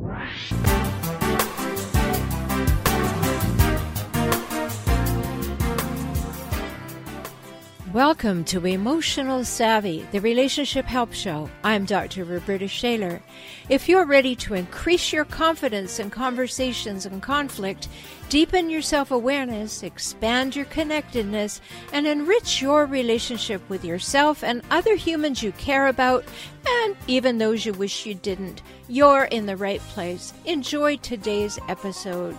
Thank you. Welcome to Emotional Savvy, the Relationship Help Show. I'm Dr. Roberta Shaler. If you're ready to increase your confidence in conversations and conflict, deepen your self awareness, expand your connectedness, and enrich your relationship with yourself and other humans you care about, and even those you wish you didn't, you're in the right place. Enjoy today's episode.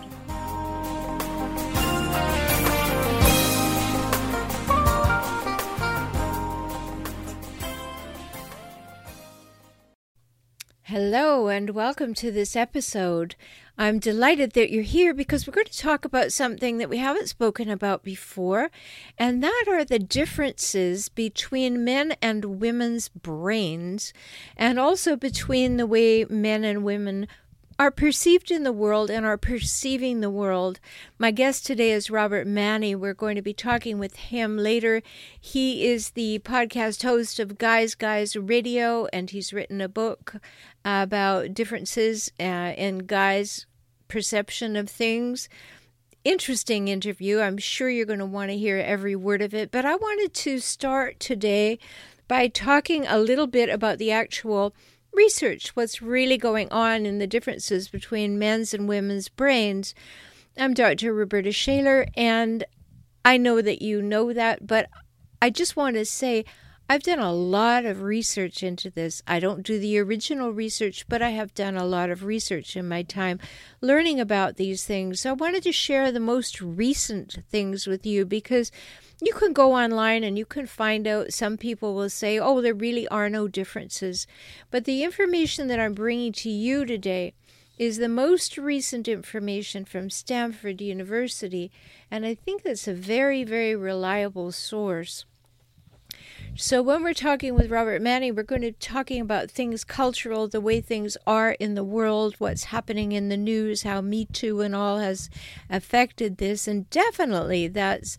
Hello, and welcome to this episode. I'm delighted that you're here because we're going to talk about something that we haven't spoken about before, and that are the differences between men and women's brains, and also between the way men and women are perceived in the world and are perceiving the world. My guest today is Robert Manni. We're going to be talking with him later. He is the podcast host of Guys Guys Radio, and he's written a book about differences uh, in guys' perception of things. Interesting interview. I'm sure you're going to want to hear every word of it. But I wanted to start today by talking a little bit about the actual research what's really going on in the differences between men's and women's brains. I'm Dr. Roberta Shaler, and I know that you know that, but I just want to say I've done a lot of research into this. I don't do the original research, but I have done a lot of research in my time learning about these things. So I wanted to share the most recent things with you because you can go online and you can find out. Some people will say, oh, there really are no differences. But the information that I'm bringing to you today is the most recent information from Stanford University, and I think that's a very, very reliable source. So when we're talking with Robert Manni, we're going to be talking about things cultural, the way things are in the world, what's happening in the news, how Me Too and all has affected this, and definitely that's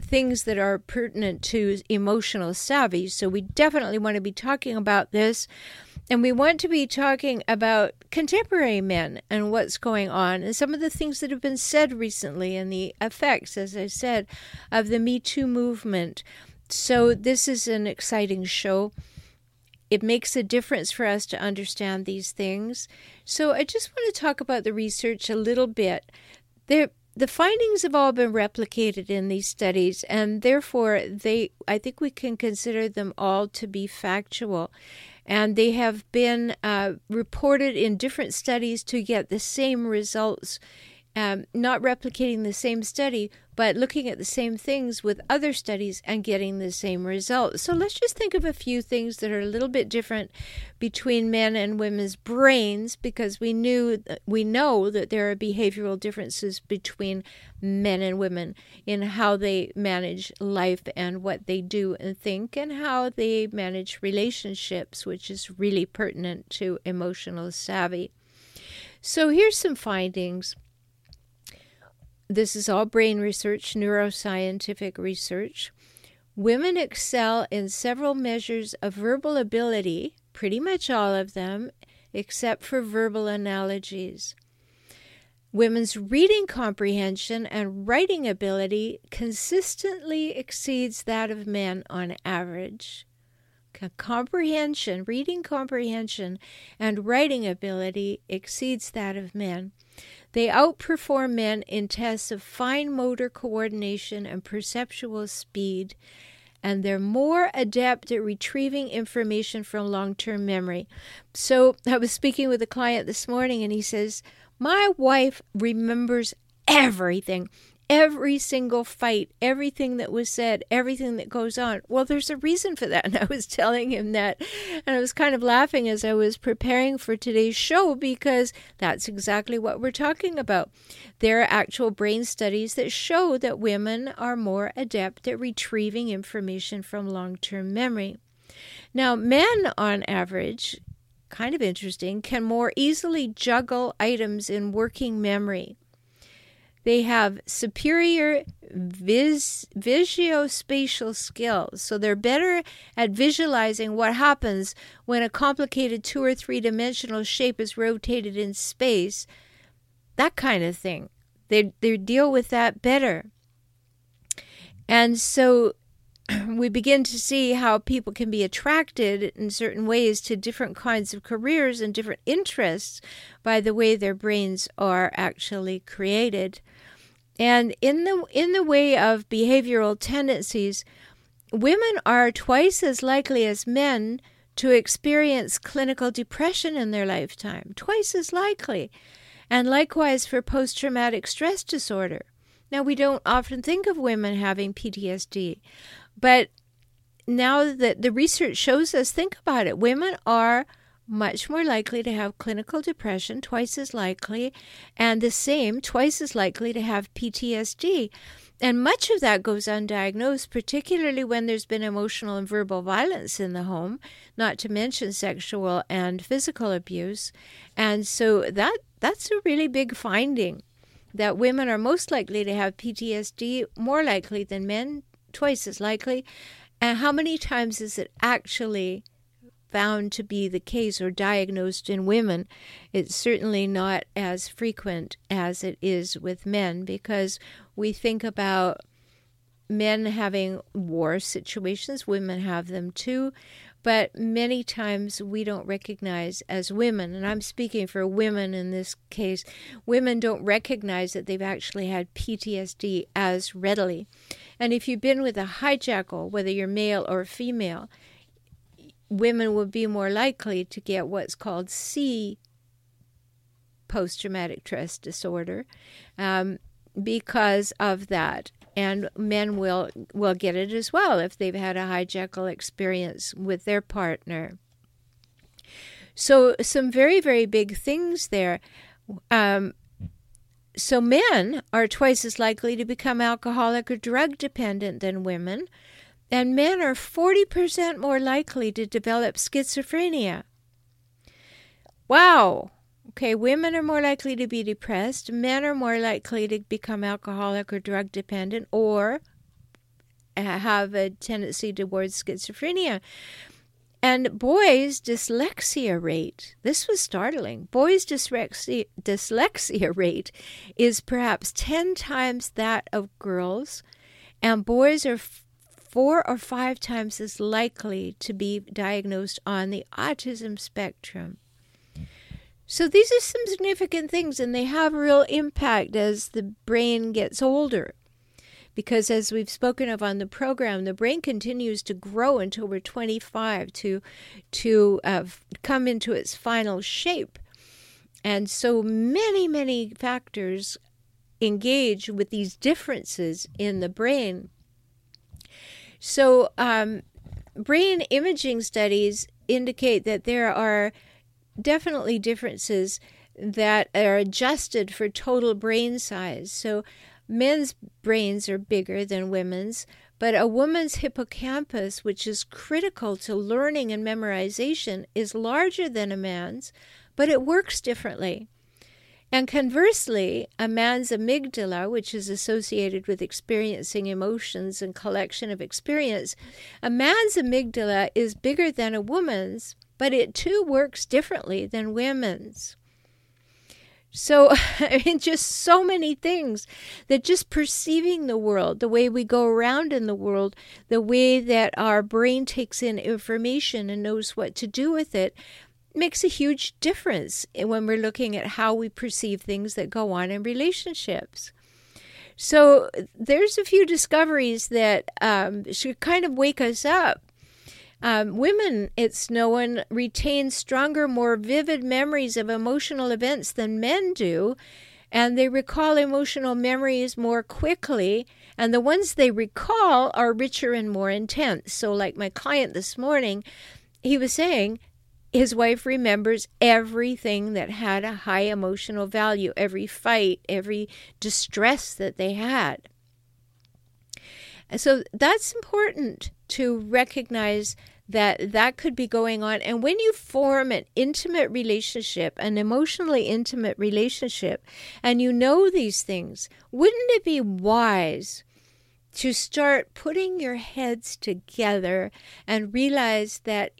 things that are pertinent to emotional savvy. So we definitely want to be talking about this. And we want to be talking about contemporary men and what's going on and some of the things that have been said recently and the effects, as I said, of the Me Too movement. So this is an exciting show. It makes a difference for us to understand these things. So I just want to talk about the research a little bit. There the findings have all been replicated in these studies and therefore they i think we can consider them all to be factual and they have been uh, reported in different studies to get the same results um, not replicating the same study, but looking at the same things with other studies and getting the same results. So let's just think of a few things that are a little bit different between men and women's brains, because we knew we know that there are behavioral differences between men and women in how they manage life and what they do and think, and how they manage relationships, which is really pertinent to emotional savvy. So here's some findings this is all brain research, neuroscientific research. Women excel in several measures of verbal ability, pretty much all of them, except for verbal analogies. Women's reading comprehension and writing ability consistently exceeds that of men on average. Comprehension, reading comprehension, and writing ability exceeds that of men. They outperform men in tests of fine motor coordination and perceptual speed, and they're more adept at retrieving information from long term memory. So, I was speaking with a client this morning, and he says, My wife remembers everything every single fight, everything that was said, everything that goes on. Well, there's a reason for that. And I was telling him that. And I was kind of laughing as I was preparing for today's show because that's exactly what we're talking about. There are actual brain studies that show that women are more adept at retrieving information from long term memory. Now, men on average, kind of interesting, can more easily juggle items in working memory They have superior vis- visuospatial skills, so they're better at visualizing what happens when a complicated two or three dimensional shape is rotated in space. That kind of thing. They, they deal with that better. And so we begin to see how people can be attracted in certain ways to different kinds of careers and different interests by the way their brains are actually created. And in the in the way of behavioral tendencies, women are twice as likely as men to experience clinical depression in their lifetime, twice as likely. And likewise for post traumatic stress disorder. Now, we don't often think of women having PTSD, but now that the research shows us, think about it. Women are much more likely to have clinical depression, twice as likely, and the same, twice as likely to have PTSD. And much of that goes undiagnosed, particularly when there's been emotional and verbal violence in the home, not to mention sexual and physical abuse. And so that that's a really big finding that women are most likely to have PTSD, more likely than men, twice as likely. And how many times is it actually found to be the case or diagnosed in women? It's certainly not as frequent as it is with men because we think about men having war situations, women have them too but many times we don't recognize as women, and I'm speaking for women in this case, women don't recognize that they've actually had PTSD as readily. And if you've been with a hijackal, whether you're male or female, women will be more likely to get what's called C post traumatic stress disorder um, because of that and men will will get it as well if they've had a hijackal experience with their partner. So some very very big things there. Um, so men are twice as likely to become alcoholic or drug dependent than women, and men are 40% more likely to develop schizophrenia. Wow, Okay, women are more likely to be depressed, men are more likely to become alcoholic or drug dependent or have a tendency towards schizophrenia. And boys' dyslexia rate, this was startling. Boys' dyslexia, dyslexia rate is perhaps 10 times that of girls, and boys are four or five times as likely to be diagnosed on the autism spectrum. So these are some significant things, and they have real impact as the brain gets older. Because as we've spoken of on the program, the brain continues to grow until we're 25 to to uh, come into its final shape, and so many many factors engage with these differences in the brain. So um, brain imaging studies indicate that there are definitely differences that are adjusted for total brain size. So men's brains are bigger than women's, but a woman's hippocampus, which is critical to learning and memorization, is larger than a man's, but it works differently. And conversely, a man's amygdala, which is associated with experiencing emotions and collection of experience, a man's amygdala is bigger than a woman's, but it too works differently than women's. So, I mean, just so many things that just perceiving the world, the way we go around in the world, the way that our brain takes in information and knows what to do with it, makes a huge difference when we're looking at how we perceive things that go on in relationships. So, there's a few discoveries that um, should kind of wake us up um, women, it's known, retain stronger, more vivid memories of emotional events than men do, and they recall emotional memories more quickly, and the ones they recall are richer and more intense. So, like my client this morning, he was saying his wife remembers everything that had a high emotional value, every fight, every distress that they had. And So that's important to recognize that that could be going on. And when you form an intimate relationship, an emotionally intimate relationship, and you know these things, wouldn't it be wise to start putting your heads together and realize that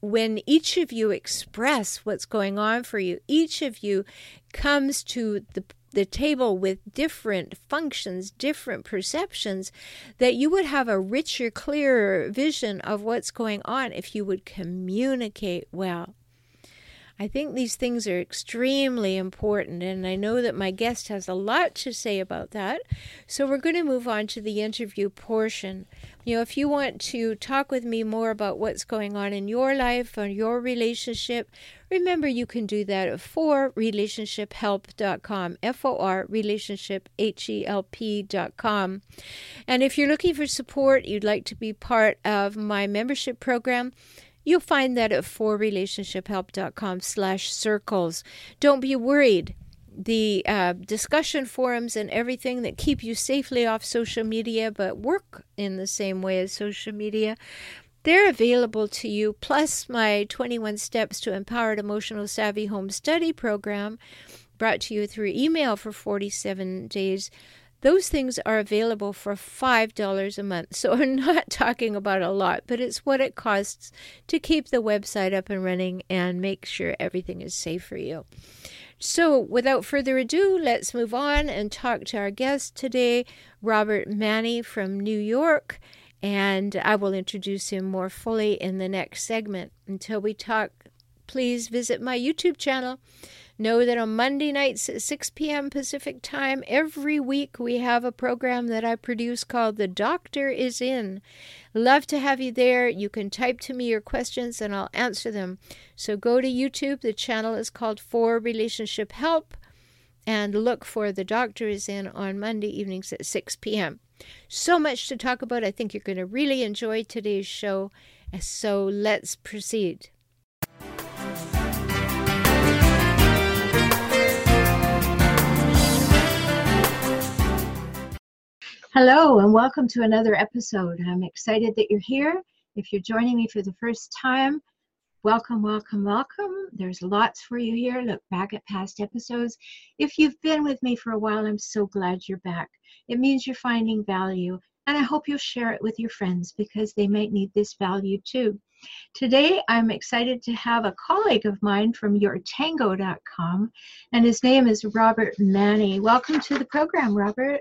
when each of you express what's going on for you, each of you comes to the the table with different functions, different perceptions, that you would have a richer, clearer vision of what's going on if you would communicate well. I think these things are extremely important, and I know that my guest has a lot to say about that. So, we're going to move on to the interview portion. You know, if you want to talk with me more about what's going on in your life or your relationship, remember you can do that at forrelationshiphelp.com, F O R relationship H E L P.com. And if you're looking for support, you'd like to be part of my membership program, You'll find that at forrelationshiphelp.com slash circles. Don't be worried. The uh, discussion forums and everything that keep you safely off social media but work in the same way as social media, they're available to you, plus my 21 Steps to Empowered Emotional Savvy Home Study program brought to you through email for 47 days those things are available for $5 a month. So I'm not talking about a lot, but it's what it costs to keep the website up and running and make sure everything is safe for you. So, without further ado, let's move on and talk to our guest today, Robert Manni from New York. And I will introduce him more fully in the next segment. Until we talk, please visit my YouTube channel. Know that on Monday nights at 6 p.m. Pacific Time, every week we have a program that I produce called The Doctor is In. Love to have you there. You can type to me your questions and I'll answer them. So go to YouTube. The channel is called For Relationship Help and look for The Doctor is In on Monday evenings at 6 p.m. So much to talk about. I think you're going to really enjoy today's show. So let's proceed. Hello, and welcome to another episode. I'm excited that you're here. If you're joining me for the first time, welcome, welcome, welcome. There's lots for you here. Look back at past episodes. If you've been with me for a while, I'm so glad you're back. It means you're finding value, and I hope you'll share it with your friends because they might need this value too. Today, I'm excited to have a colleague of mine from yourtango.com, and his name is Robert Manni. Welcome to the program, Robert.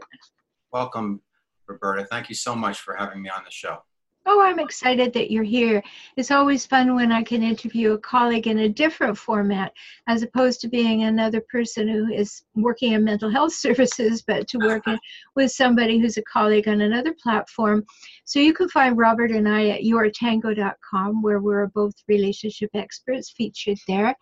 Welcome, Roberta. Thank you so much for having me on the show. Oh, I'm excited that you're here. It's always fun when I can interview a colleague in a different format as opposed to being another person who is working in mental health services, but to working with somebody who's a colleague on another platform. So you can find Robert and I at yourtango.com, where we're both relationship experts featured there.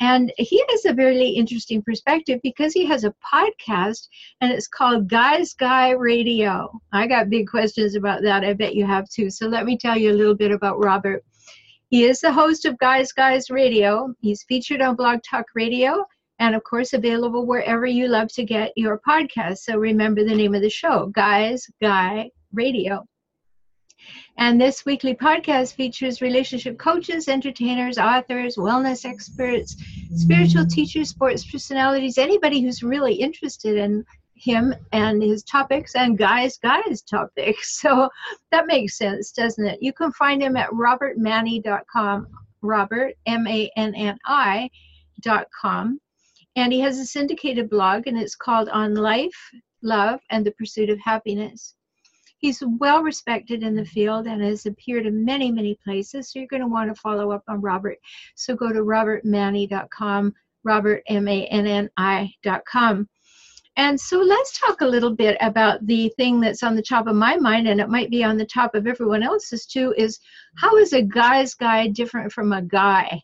And he has a very interesting perspective because he has a podcast and it's called Guys Guy Radio. I got big questions about that. I bet you have too. So let me tell you a little bit about Robert. He is the host of Guys Guys Radio. He's featured on Blog Talk Radio and, of course, available wherever you love to get your podcast. So remember the name of the show Guys Guy Radio. And this weekly podcast features relationship coaches, entertainers, authors, wellness experts, spiritual teachers, sports personalities, anybody who's really interested in him and his topics and guys guys topics. So that makes sense doesn't it? You can find him at robertmanni.com robert m-a-n-n-i dot com. And he has a syndicated blog and it's called on life love and the pursuit of happiness He's well respected in the field and has appeared in many, many places. So you're going to want to follow up on Robert. So go to robertmanni.com, robertmanni.com. And so let's talk a little bit about the thing that's on the top of my mind, and it might be on the top of everyone else's too, is how is a guy's guy different from a guy?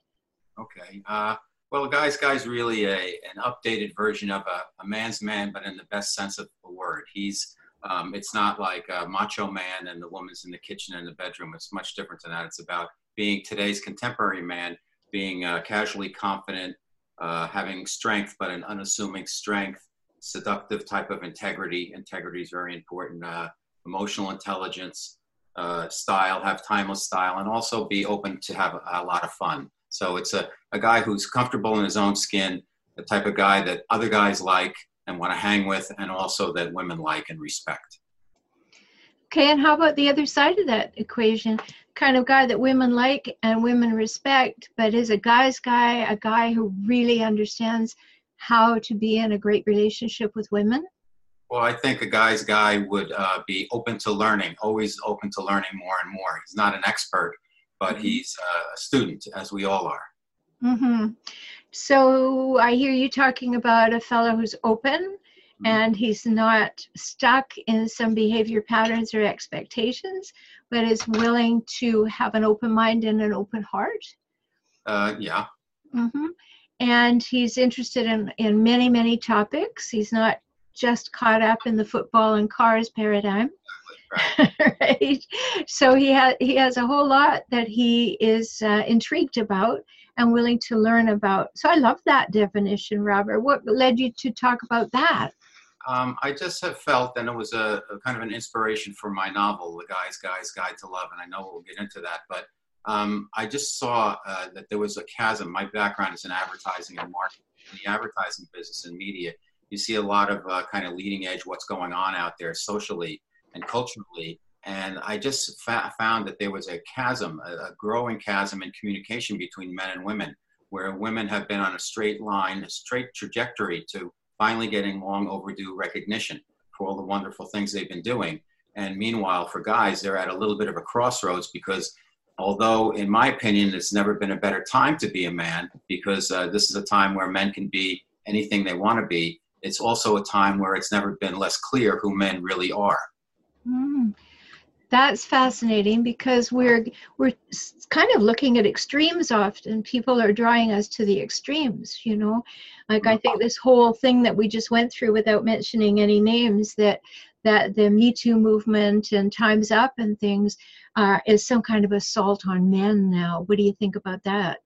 Okay. Uh, well, a guy's guy is really a, an updated version of a, a man's man, but in the best sense of the word. He's um, it's not like a macho man and the woman's in the kitchen and the bedroom. It's much different than that. It's about being today's contemporary man, being uh, casually confident, uh, having strength, but an unassuming strength, seductive type of integrity. Integrity is very important. Uh, emotional intelligence, uh, style, have timeless style, and also be open to have a, a lot of fun. So it's a, a guy who's comfortable in his own skin, the type of guy that other guys like and want to hang with, and also that women like and respect. Okay, and how about the other side of that equation? Kind of guy that women like and women respect, but is a guy's guy, a guy who really understands how to be in a great relationship with women? Well, I think a guy's guy would uh, be open to learning, always open to learning more and more. He's not an expert, but mm-hmm. he's a student, as we all are. Mm-hmm. So I hear you talking about a fellow who's open mm-hmm. and he's not stuck in some behavior patterns or expectations, but is willing to have an open mind and an open heart. Uh, yeah. Mm-hmm. And he's interested in, in many, many topics. He's not just caught up in the football and cars paradigm. Right. right. So he has he has a whole lot that he is uh, intrigued about and willing to learn about. So I love that definition, Robert. What led you to talk about that? Um, I just have felt, and it was a, a, kind of an inspiration for my novel, The Guy's Guy's Guide to Love, and I know we'll get into that, but um, I just saw uh, that there was a chasm. My background is in advertising and marketing, in the advertising business and media you see a lot of uh, kind of leading edge what's going on out there socially and culturally. And I just fa- found that there was a chasm, a, a growing chasm in communication between men and women, where women have been on a straight line, a straight trajectory to finally getting long overdue recognition for all the wonderful things they've been doing. And meanwhile, for guys, they're at a little bit of a crossroads because although in my opinion it's never been a better time to be a man because uh, this is a time where men can be anything they want to be it's also a time where it's never been less clear who men really are. That's fascinating because we're we're kind of looking at extremes often. People are drawing us to the extremes, you know. Like I think this whole thing that we just went through without mentioning any names that that the Me Too movement and Times Up and things uh, is some kind of assault on men now. What do you think about that?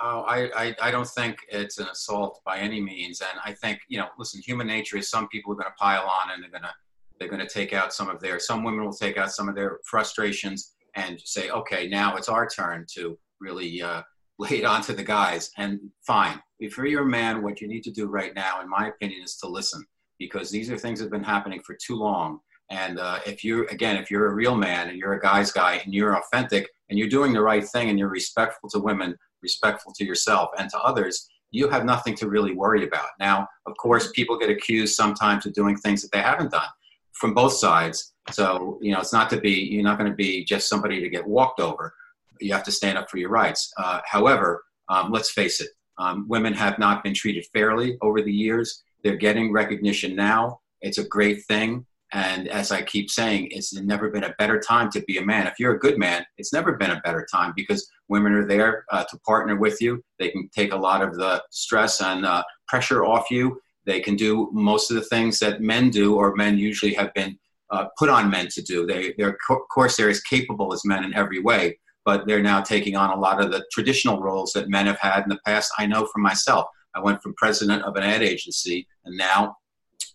Oh, I, I, I, don't think it's an assault by any means. And I think, you know, listen, human nature is some people are going to pile on and they're going to, they're going to take out some of their, some women will take out some of their frustrations and say, okay, now it's our turn to really uh, lay it onto the guys. And fine. If you're a man, what you need to do right now, in my opinion, is to listen because these are things that have been happening for too long. And uh, if you, again, if you're a real man and you're a guy's guy and you're authentic and you're doing the right thing and you're respectful to women, respectful to yourself and to others, you have nothing to really worry about. Now, of course, people get accused sometimes of doing things that they haven't done from both sides. So, you know, it's not to be, you're not going to be just somebody to get walked over. You have to stand up for your rights. Uh, however, um, let's face it, um, women have not been treated fairly over the years. They're getting recognition now. It's a great thing. And as I keep saying, it's never been a better time to be a man. If you're a good man, it's never been a better time because women are there uh, to partner with you. They can take a lot of the stress and uh, pressure off you. They can do most of the things that men do, or men usually have been uh, put on men to do. They, they're, of course, they're as capable as men in every way, but they're now taking on a lot of the traditional roles that men have had in the past. I know for myself. I went from president of an ad agency, and now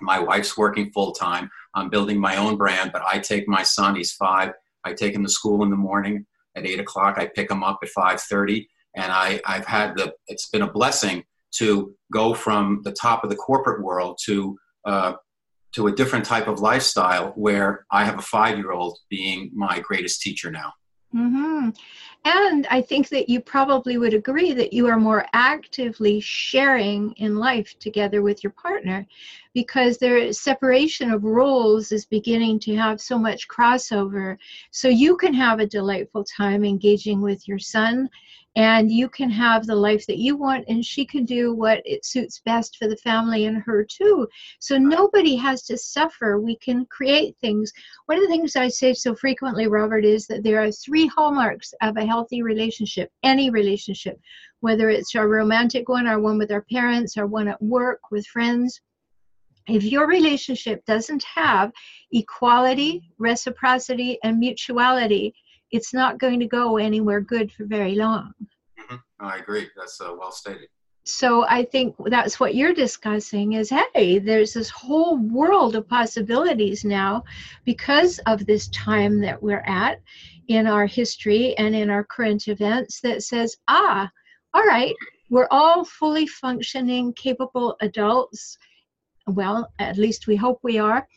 my wife's working full time. I'm building my own brand, but I take my son, he's five, I take him to school in the morning at eight o'clock. I pick him up at 5.30 and I, I've had the, it's been a blessing to go from the top of the corporate world to, uh, to a different type of lifestyle where I have a five-year-old being my greatest teacher now. Mm-hmm. And I think that you probably would agree that you are more actively sharing in life together with your partner because their separation of roles is beginning to have so much crossover. So you can have a delightful time engaging with your son and you can have the life that you want and she can do what it suits best for the family and her too. So nobody has to suffer. We can create things. One of the things i say so frequently robert is that there are three hallmarks of a healthy relationship any relationship whether it's a romantic one or one with our parents or one at work with friends if your relationship doesn't have equality reciprocity and mutuality it's not going to go anywhere good for very long. Mm-hmm. I agree. That's uh, well stated. so I think that's what you're discussing is hey, there's this whole world of possibilities now because of this time that we're at in our history and in our current events that says, ah, all right, we're all fully functioning, capable adults. Well, at least we hope we are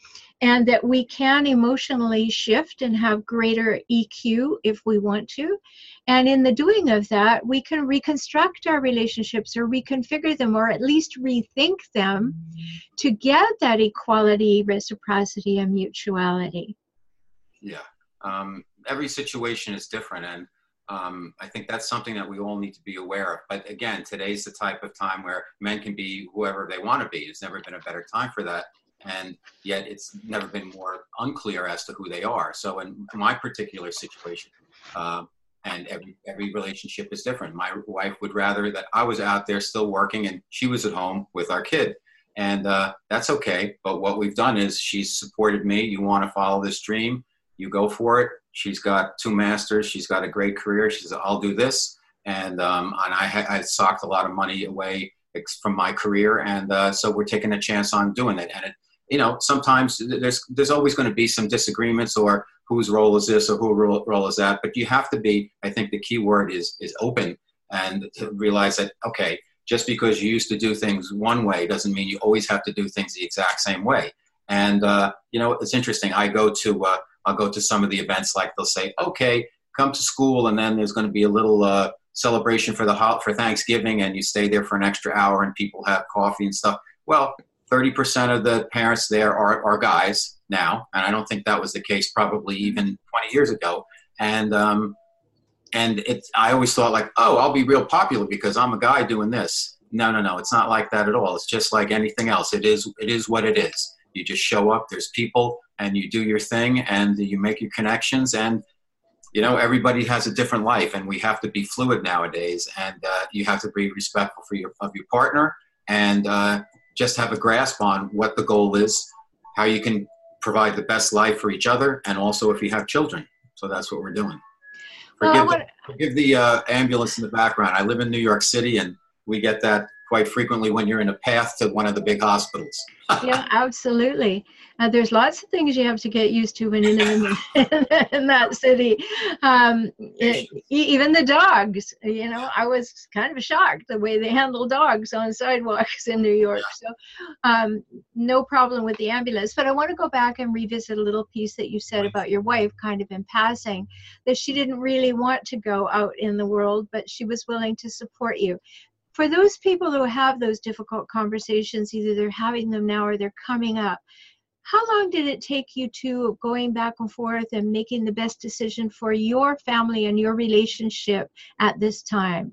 and that we can emotionally shift and have greater EQ if we want to. And in the doing of that, we can reconstruct our relationships or reconfigure them or at least rethink them to get that equality, reciprocity, and mutuality. Yeah. Um, every situation is different. And um, I think that's something that we all need to be aware of. But again, today's the type of time where men can be whoever they want to be. It's never been a better time for that and yet it's never been more unclear as to who they are. So in my particular situation, uh, and every every relationship is different. My wife would rather that I was out there still working and she was at home with our kid, and uh, that's okay. But what we've done is she's supported me. You want to follow this dream, you go for it. She's got two masters. She's got a great career. She says, "I'll do this," and um, and I, I socked a lot of money away from my career, and uh, so we're taking a chance on doing it. And it, you know, sometimes there's there's always going to be some disagreements or whose role is this or whose role, role is that. But you have to be. I think the key word is is open and to realize that okay, just because you used to do things one way doesn't mean you always have to do things the exact same way. And uh, you know, it's interesting. I go to uh, I'll go to some of the events like they'll say, okay, come to school, and then there's going to be a little. Uh, celebration for the for Thanksgiving and you stay there for an extra hour and people have coffee and stuff. Well, 30% of the parents there are, are guys now, and I don't think that was the case probably even 20 years ago. And um, and it's I always thought like, oh, I'll be real popular because I'm a guy doing this. No, no, no, it's not like that at all. It's just like anything else. It is it is what it is. You just show up. There's people, and you do your thing, and you make your connections, and you know everybody has a different life, and we have to be fluid nowadays, and uh, you have to be respectful for your of your partner, and uh, just have a grasp on what the goal is, how you can provide the best life for each other, and also if you have children. So that's what we're doing. Forgive, well, the, forgive the uh, ambulance in the background. I live in New York City, and we get that quite frequently when you're in a path to one of the big hospitals. yeah, absolutely. Uh, there's lots of things you have to get used to when you live in, in that city. Um, it, even the dogs, you know, I was kind of shocked the way they handle dogs on sidewalks in New York. So, um, no problem with the ambulance. But I want to go back and revisit a little piece that you said about your wife, kind of in passing, that she didn't really want to go out in the world, but she was willing to support you for those people who have those difficult conversations, either they're having them now or they're coming up, how long did it take you to going back and forth and making the best decision for your family and your relationship at this time?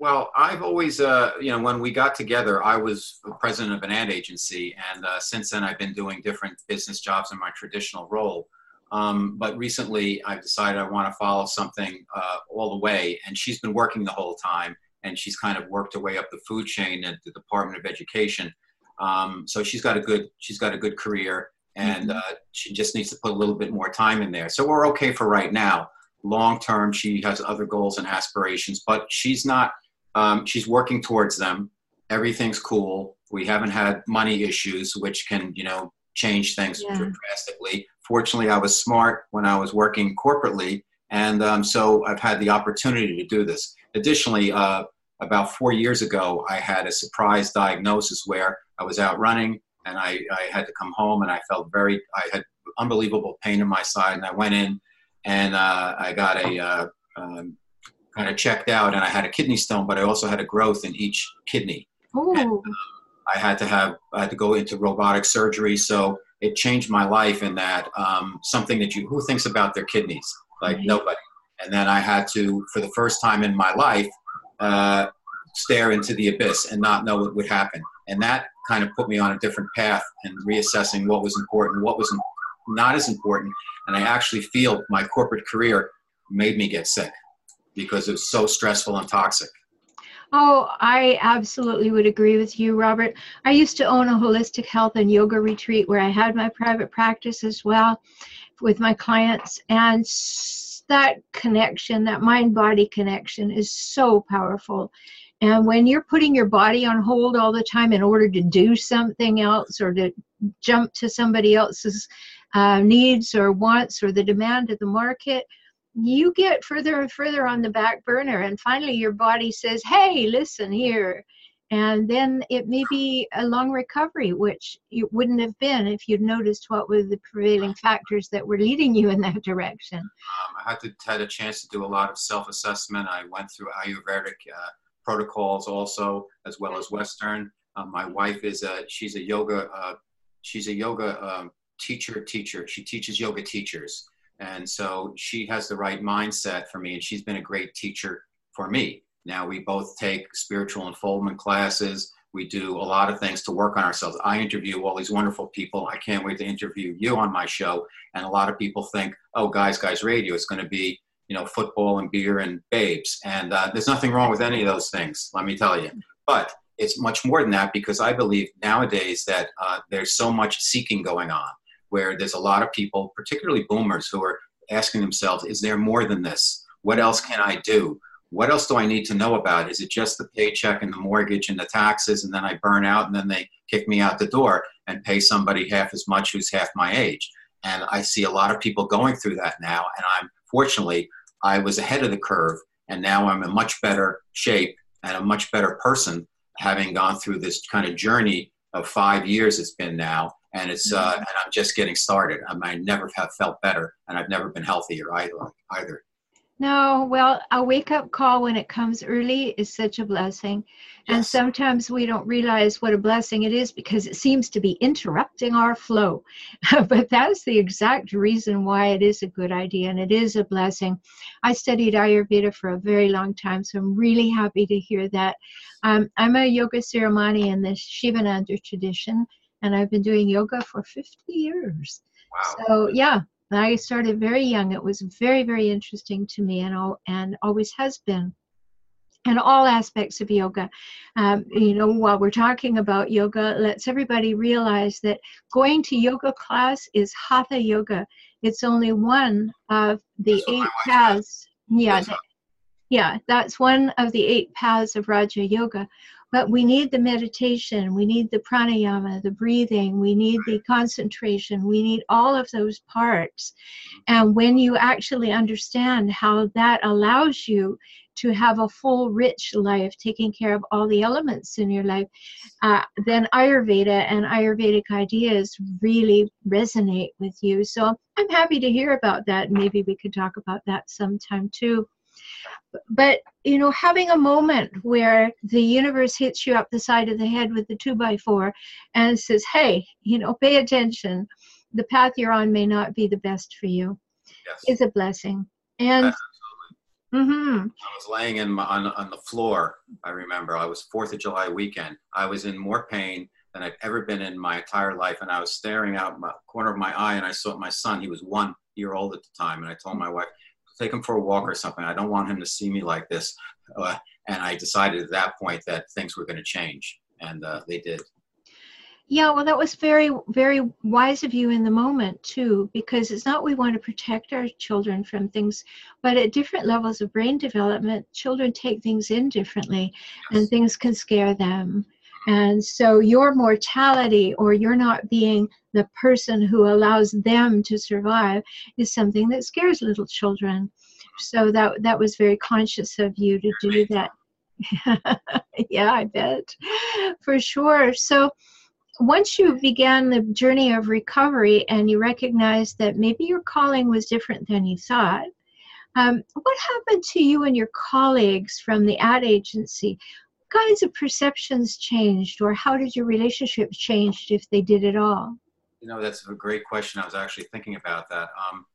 Well, I've always, uh, you know, when we got together, I was president of an ad agency, and uh, since then I've been doing different business jobs in my traditional role. Um, but recently, I've decided I want to follow something uh, all the way, and she's been working the whole time and she's kind of worked her way up the food chain at the Department of Education. Um, so she's got a good she's got a good career, and mm-hmm. uh, she just needs to put a little bit more time in there. So we're okay for right now. Long term, she has other goals and aspirations, but she's not. Um, she's working towards them. Everything's cool. We haven't had money issues, which can you know change things yeah. drastically. Fortunately, I was smart when I was working corporately, and um, so I've had the opportunity to do this. Additionally, uh, about four years ago, I had a surprise diagnosis where I was out running and I, I had to come home and I felt very, I had unbelievable pain in my side and I went in and uh, I got a uh, um, kind of checked out and I had a kidney stone, but I also had a growth in each kidney. And, um, I had to have, I had to go into robotic surgery. So it changed my life in that um, something that you, who thinks about their kidneys? Like right. nobody. And then I had to, for the first time in my life, uh, stare into the abyss and not know what would happen. And that kind of put me on a different path and reassessing what was important, what was not as important. And I actually feel my corporate career made me get sick because it was so stressful and toxic. Oh, I absolutely would agree with you, Robert. I used to own a holistic health and yoga retreat where I had my private practice as well with my clients. And that connection, that mind body connection, is so powerful. And when you're putting your body on hold all the time in order to do something else or to jump to somebody else's uh, needs or wants or the demand of the market, you get further and further on the back burner. And finally, your body says, Hey, listen here. And then it may be a long recovery, which it wouldn't have been if you'd noticed what were the prevailing factors that were leading you in that direction. Um, I had, to, had a chance to do a lot of self assessment. I went through Ayurvedic uh, protocols also, as well as Western. Um, my wife is a she's a yoga uh, she's a yoga um, teacher teacher. She teaches yoga teachers, and so she has the right mindset for me, and she's been a great teacher for me. Now we both take spiritual unfoldment classes. We do a lot of things to work on ourselves. I interview all these wonderful people. I can't wait to interview you on my show. And a lot of people think, oh, Guys Guys Radio is going to be you know, football and beer and babes. And uh, there's nothing wrong with any of those things, let me tell you. But it's much more than that because I believe nowadays that uh, there's so much seeking going on where there's a lot of people, particularly boomers, who are asking themselves, is there more than this? What else can I do? What else do I need to know about? Is it just the paycheck and the mortgage and the taxes, and then I burn out, and then they kick me out the door and pay somebody half as much who's half my age? And I see a lot of people going through that now, and I'm fortunately I was ahead of the curve, and now I'm in much better shape and a much better person, having gone through this kind of journey of five years. It's been now, and it's uh, mm-hmm. and I'm just getting started. I, mean, I never have felt better, and I've never been healthier either. Either. No, well, a wake up call when it comes early is such a blessing. Yes. And sometimes we don't realize what a blessing it is because it seems to be interrupting our flow. but that's the exact reason why it is a good idea and it is a blessing. I studied Ayurveda for a very long time, so I'm really happy to hear that. Um, I'm a yoga ceremony in the Shivananda tradition, and I've been doing yoga for 50 years. Wow. So, yeah, I started very young. It was very, very interesting to me, and all, and always has been. And all aspects of yoga. Um, you know, while we're talking about yoga, let's everybody realize that going to yoga class is hatha yoga. It's only one of the that's eight paths. Yeah, yeah, that's one of the eight paths of Raja Yoga. But we need the meditation, we need the pranayama, the breathing, we need the concentration, we need all of those parts. And when you actually understand how that allows you to have a full, rich life, taking care of all the elements in your life, uh, then Ayurveda and Ayurvedic ideas really resonate with you. So I'm happy to hear about that. Maybe we could talk about that sometime too but you know having a moment where the universe hits you up the side of the head with the two by four and says hey you know pay attention the path you're on may not be the best for you yes. is a blessing and Mm-hmm. I was laying in my, on, on the floor. I remember I was Fourth of July weekend. I was in more pain than I've ever been in my entire life, and I was staring out my corner of my eye, and I saw my son. He was one year old at the time, and I told my wife, take him for a walk or something. I don't want him to see me like this. Uh, and I decided at that point that things were going to change, and uh, they did. Yeah, well, that was very, very wise of you in the moment, too, because it's not we want to protect our children from things, but at different levels of brain development, children take things in differently yes. and things can scare them. And so your mortality or your not being the person who allows them to survive is something that scares little children. So that that was very conscious of you to do that. yeah, I bet. For sure. So once you began the journey of recovery and you recognized that maybe your calling was different than you thought, um, what happened to you and your colleagues from the ad agency? What kinds of perceptions changed or how did your relationships change if they did at all you know that's a great question. I was actually thinking about that. Um,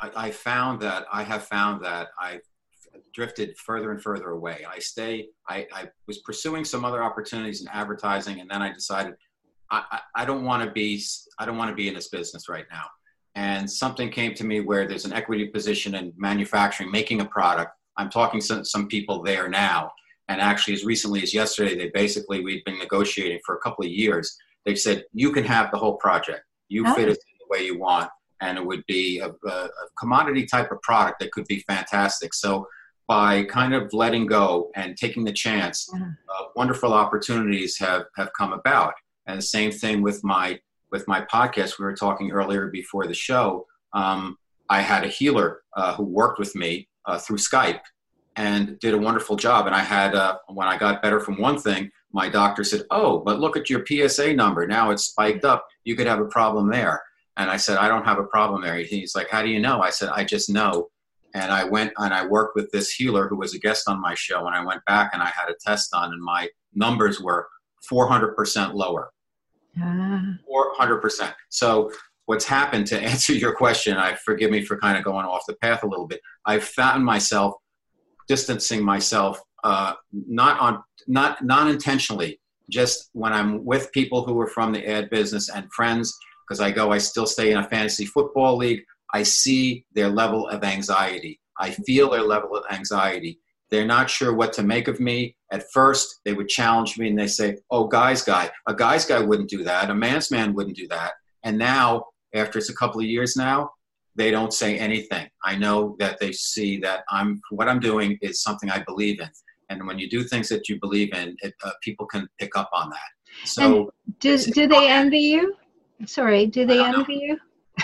I, I, found that i have found that i drifted further and further away. I stay I, I, was pursuing some other opportunities in advertising and then i decided i, I, don't want to be i don't want to be in this business right now. And something came to me where there's an equity position in manufacturing making a product. I'm talking to some people there now. And actually, as recently as yesterday, they basically, we've been negotiating for a couple of years. They've said, you can have the whole project. You oh. fit it the way you want. And it would be a, a, commodity type of product that could be fantastic. So by kind of letting go and taking the chance, uh, wonderful opportunities have, have come about. And the same thing with my with my podcast. We were talking earlier before the show. Um, I had a healer uh, who worked with me uh, through Skype and did a wonderful job. And I had uh, when I got better from one thing, my doctor said, "Oh, but look at your PSA number. Now it's spiked up. You could have a problem there." And I said, "I don't have a problem there." He's like, "How do you know?" I said, "I just know." and I went and I worked with this healer who was a guest on my show. And I went back and I had a test done, and my numbers were 400% lower. Ah. 400%. So, what's happened to answer your question, I forgive me for kind of going off the path a little bit. I've found myself distancing myself, uh, not on, not non intentionally, just when I'm with people who are from the ad business and friends, because I go, I still stay in a fantasy football league. I see their level of anxiety. I feel their level of anxiety. They're not sure what to make of me. At first, they would challenge me and they say, Oh, guy's guy. A guy's guy wouldn't do that. A man's man wouldn't do that. And now, after it's a couple of years now, they don't say anything. I know that they see that I'm what I'm doing is something I believe in. And when you do things that you believe in, it, uh, people can pick up on that. So, and do, do they envy you? Sorry, do they envy know. you?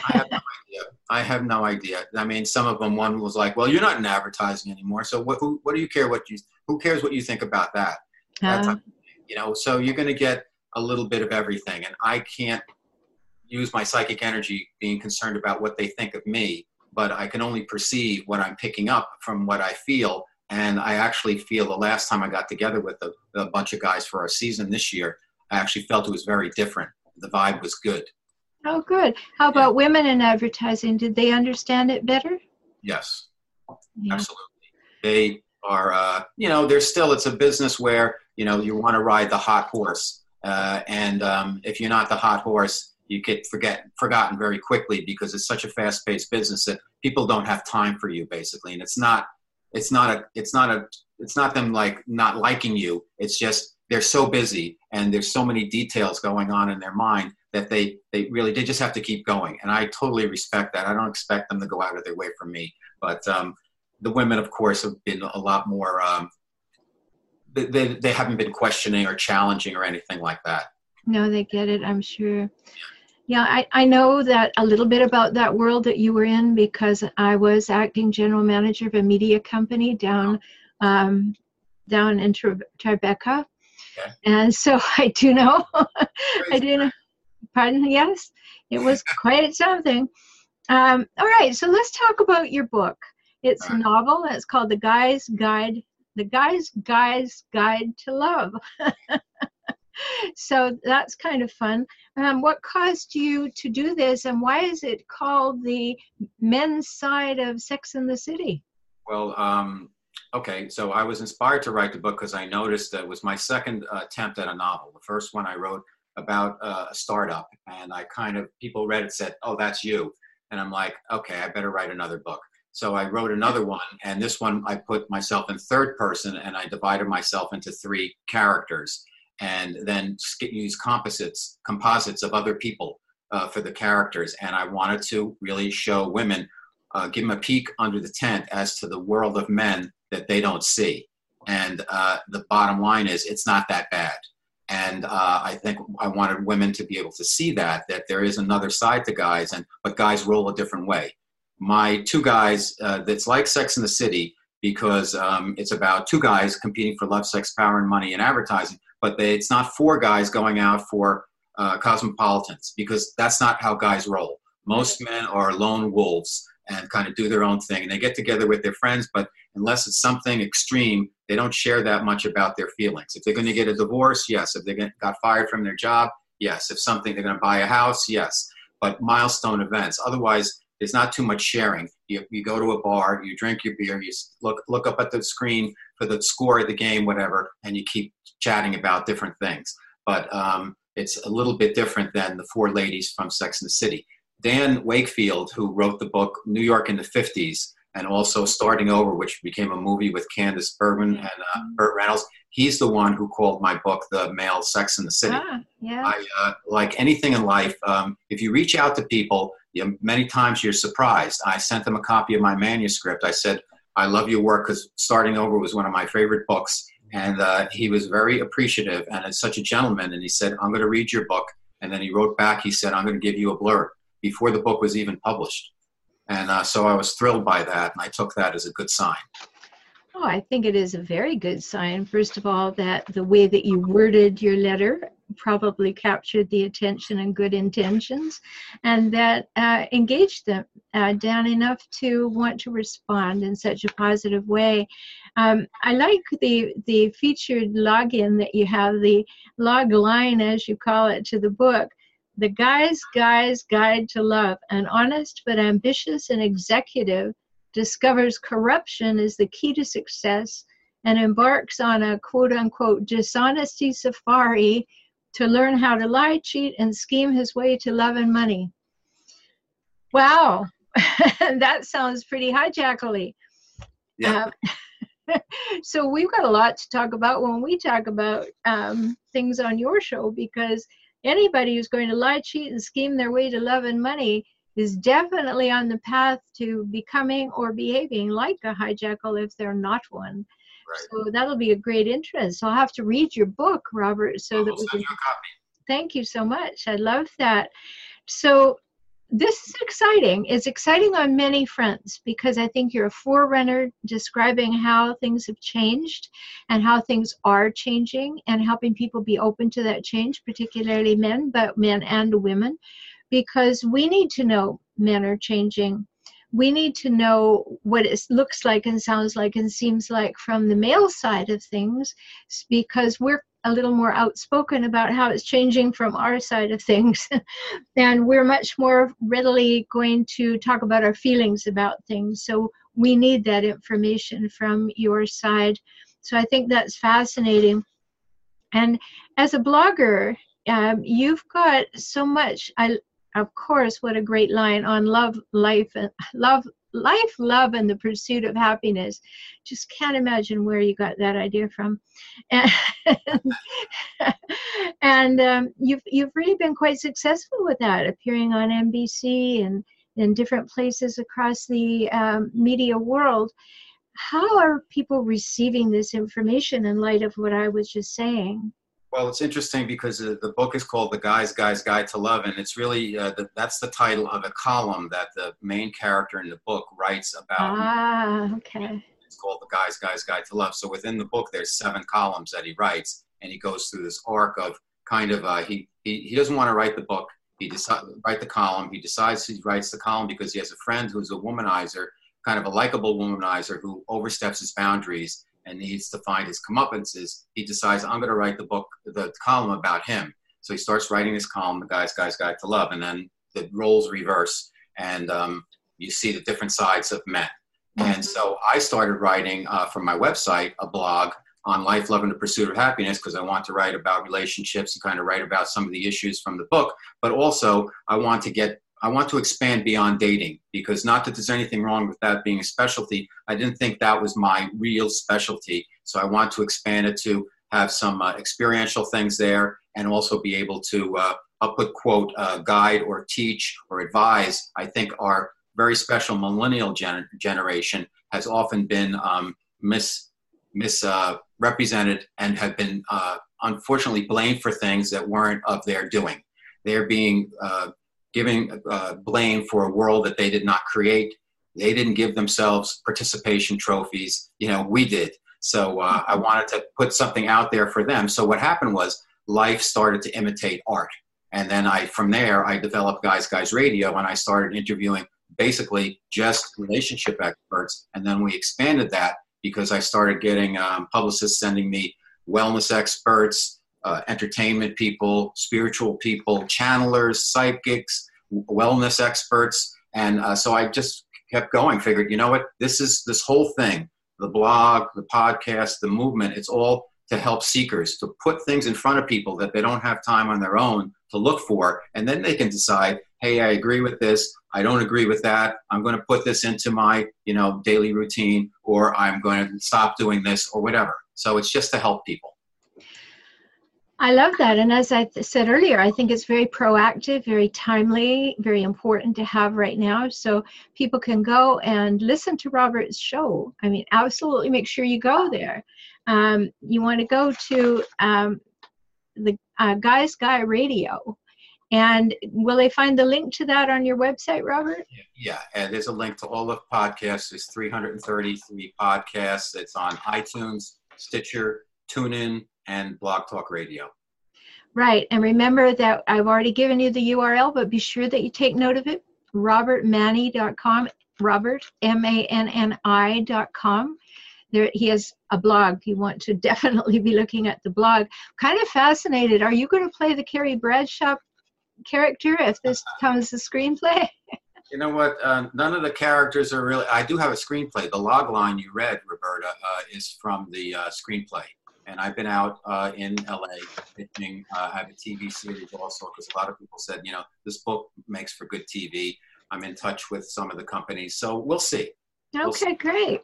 I have no idea. I have no idea. I mean, some of them. One was like, "Well, you're not in advertising anymore, so what? Who, what do you care? What you? Who cares what you think about that?" Uh, you know, so you're going to get a little bit of everything, and I can't use my psychic energy being concerned about what they think of me, but I can only perceive what I'm picking up from what I feel. And I actually feel the last time I got together with a, a bunch of guys for our season this year, I actually felt it was very different. The vibe was good. Oh, good. How about yeah. women in advertising? Did they understand it better? Yes, yeah. absolutely. They are, uh, you know, there's still, it's a business where, you know, you want to ride the hot horse. Uh, and um, if you're not the hot horse, you get forget forgotten very quickly because it's such a fast-paced business that people don't have time for you basically and it's not it's not a it's not a it's not them like not liking you. It's just they're so busy and there's so many details going on in their mind that they they really they just have to keep going. And i totally respect that. I don't expect them to go out of their way for me. But um, the women of course have been a lot more um, they, they haven't been questioning or challenging or anything like that. No they get it i'm sure yeah, I, I know that a little bit about that world that you were in because I was acting general manager of a media company down um, down in Tribeca. Okay. And so I do know, I do know, Pardon? Yes, it was quite something. Um, all right, so let's talk about your book. It's a novel. It's called The Guy's Guide. The Guy's Guy's Guide to Love. so that's kind of fun. Um, what caused you to do this, and why is it called the men's side of Sex in the City? Well, um, okay, so I was inspired to write the book because I noticed that it was my second uh, attempt at a novel. The first one I wrote about uh, a startup, and I kind of people read it said, "Oh, that's you," and I'm like, "Okay, I better write another book." So I wrote another one, and this one I put myself in third person, and I divided myself into three characters, and then use composites composites of other people uh, for the characters. And I wanted to really show women, uh, give them a peek under the tent as to the world of men that they don't see. And uh, the bottom line is, it's not that bad and uh, I think I wanted women to be able to see that that there is another side to guys, and but guys roll a different way. My two guys, uh, that's like Sex in the City because um, it's about two guys competing for love, sex, power, and money in advertising. But they, it's not four guys going out for uh, cosmopolitans because that's not how guys roll. Most men are lone wolves and kind of do their own thing, and they get together with their friends, but unless it's something extreme, they don't share that much about their feelings. If they're going to get a divorce, yes. If they got fired from their job, yes. If something they're going to buy a house, yes. But milestone events. Otherwise, there's not too much sharing. You, you go to a bar, you drink your beer, you look look up at the screen for the score of the game, whatever, and you keep chatting about different things. But um, it's a little bit different than the four ladies from Sex and the City. Dan Wakefield, who wrote the book New York in the 50s, and also Starting Over, which became a movie with Candice Bergen and uh, mm. Burt Reynolds. He's the one who called my book "The Male Sex in the City." Ah, yeah. I, uh, like anything in life, um, if you reach out to people, you many times you're surprised. I sent them a copy of my manuscript. I said, I love your work because Starting Over was one of my favorite books. And uh, he was very appreciative and is such a gentleman. And he said, I'm going to read your book. And then he wrote back, he said, I'm going to give you a blurb before the book was even published. And uh, so I was thrilled by that. And I took that as a good sign. Oh, I think it is a very good sign, first of all, that the way that you worded your letter probably captured the attention and good intentions, and that uh, engaged them uh, down enough to want to respond in such a positive way. Um, I like the the featured login that you have, the log line as you call it to the book. The Guy's Guy's Guide to Love, an honest but ambitious and executive discovers corruption is the key to success and embarks on a quote unquote dishonesty safari to learn how to lie, cheat, and scheme his way to love and money. Wow, that sounds pretty hijackally. Yeah. Um, so we've got a lot to talk about when we talk about um, things on your show because anybody who's going to lie, cheat, and scheme their way to love and money is definitely on the path to becoming or behaving like a hijackal if they're not one. Right. So that'll be a great interest. So I'll have to read your book, Robert, so that we can. Thank you so much. I love that. So this is exciting. It's exciting on many fronts because I think you're a forerunner describing how things have changed and how things are changing and helping people be open to that change, particularly men, but men and women because we need to know men are changing. We need to know what it looks like and sounds like and seems like from the male side of things because we're a little more outspoken about how it's changing from our side of things. and we're much more readily going to talk about our feelings about things. So we need that information from your side. So I think that's fascinating. And as a blogger, um, you've got so much. I of course, what a great line on love, life, and love, life, love, and the pursuit of happiness. Just can't imagine where you got that idea from. And, and um, you've you've really been quite successful with that, appearing on NBC and in different places across the um, media world. How are people receiving this information in light of what I was just saying? Well, it's interesting because uh, the book is called The Guy's Guy's Guide to Love, and it's really uh, the, that's the title of a column that the main character in the book writes about. Ah, okay. It's called The Guy's Guy's Guide to Love. So within the book, there's seven columns that he writes, and he goes through this arc of kind of uh, he, he he doesn't want to write the book. He decides write the column. He decides he writes the column because he has a friend who's a womanizer, kind of a likable womanizer who oversteps his boundaries and needs to find his comeuppances, he decides, I'm going to write the book, the column about him. So he starts writing his column, The Guy's Guy's Guide to Love, and then the roles reverse, and um, you see the different sides of men. And so I started writing uh, from my website a blog on life, love, and the pursuit of happiness because I want to write about relationships and kind of write about some of the issues from the book. But also, I want to get I want to expand beyond dating because not that there's anything wrong with that being a specialty. I didn't think that was my real specialty. So I want to expand it to have some uh, experiential things there and also be able to, uh, I'll put quote, uh, guide or teach or advise. I think our very special millennial gen- generation has often been um, mis misrepresented uh, and have been uh, unfortunately blamed for things that weren't of their doing. They're being uh, giving uh, blame for a world that they did not create. They didn't give themselves participation trophies. You know, we did. So uh, I wanted to put something out there for them. So what happened was life started to imitate art. And then I, from there, I developed Guys Guys Radio and I started interviewing basically just relationship experts. And then we expanded that because I started getting um, publicists sending me wellness experts, uh, entertainment people, spiritual people, channelers, psychics, wellness experts. And uh, so I just kept going, figured, you know what, this is this whole thing the blog, the podcast, the movement, it's all to help seekers, to put things in front of people that they don't have time on their own to look for. And then they can decide, hey, I agree with this. I don't agree with that. I'm going to put this into my, you know, daily routine, or I'm going to stop doing this, or whatever. So it's just to help people. I love that. And as I th- said earlier, I think it's very proactive, very timely, very important to have right now. So people can go and listen to Robert's show. I mean, absolutely make sure you go there. Um, you want to go to um, the uh, Guys Guy Radio. And will they find the link to that on your website, Robert? Yeah, and there's a link to all the podcasts. There's 333 podcasts. It's on iTunes, Stitcher, TuneIn, and Blog Talk Radio. Right. And remember that I've already given you the URL, but be sure that you take note of it. RobertManni.com, Robert, M A N N I.com. There, he has a blog. You want to definitely be looking at the blog. Kind of fascinated. Are you going to play the Carrie Bradshaw character if this becomes a screenplay? You know what? Uh, none of the characters are really. I do have a screenplay. The log line you read, Roberta, uh, is from the uh, screenplay and I've been out uh, in LA pitching. Uh, I have a TV series also because a lot of people said, you know, this book makes for good TV. I'm in touch with some of the companies, so we'll see. Okay, we'll see. great.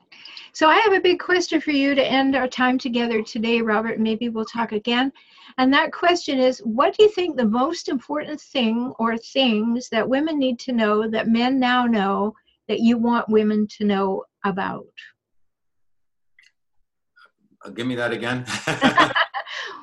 So I have a big question for you to end our time together today, Robert. Maybe we'll talk again. And that question is what do you think the most important thing or things that women need to know that men now know that you want women to know about? Uh, give me that again.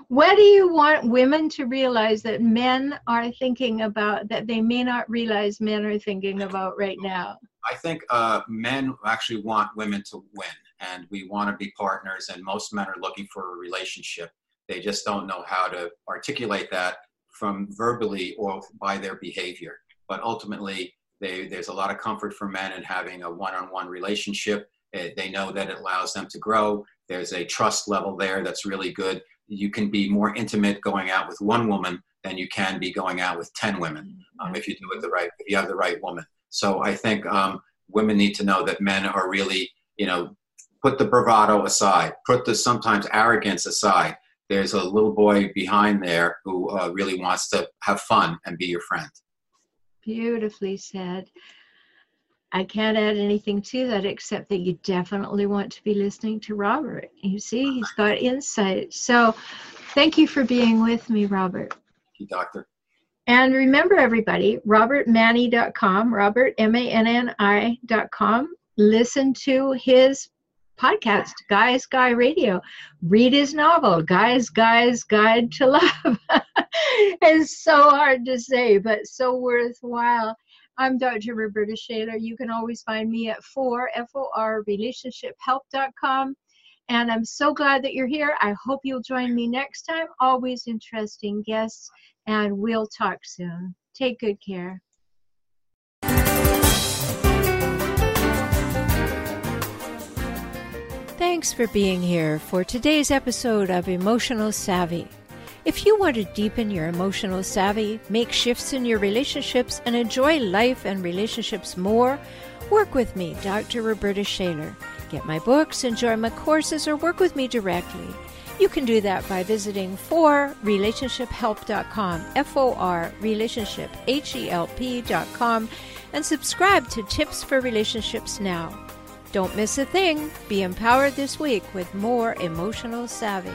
what do you want women to realize that men are thinking about that they may not realize men are thinking about right now? I think uh, men actually want women to win, and we want to be partners. And most men are looking for a relationship. They just don't know how to articulate that from verbally or by their behavior. But ultimately, they, there's a lot of comfort for men in having a one-on-one relationship. Eh, they know that it allows them to grow. There's a trust level there that's really good. You can be more intimate going out with one woman than you can be going out with 10 women um, if you do it the right, if you have the right woman. So I think um, women need to know that men are really, you know, put the bravado aside, put the sometimes arrogance aside. There's a little boy behind there who uh, really wants to have fun and be your friend. Beautifully said. I can't add anything to that except that you definitely want to be listening to Robert. You see, he's got insight. So thank you for being with me, Robert. Thank you, Doctor. And remember, everybody, robertmanni.com, Robert, M A N N I.com. Listen to his podcast, Guys Guy Radio. Read his novel, Guys Guys Guide to Love. it's so hard to say, but so worthwhile. I'm Dr. Roberta Shaler. You can always find me at 4 FOR relationshiphelp.com. And I'm so glad that you're here. I hope you'll join me next time. Always interesting guests, and we'll talk soon. Take good care. Thanks for being here for today's episode of Emotional Savvy. If you want to deepen your emotional savvy, make shifts in your relationships, and enjoy life and relationships more, work with me, Dr. Roberta Shaler. Get my books, enjoy my courses, or work with me directly. You can do that by visiting for relationshiphelp.com, F O R relationship H E L P.com, and subscribe to Tips for Relationships now. Don't miss a thing. Be empowered this week with more emotional savvy.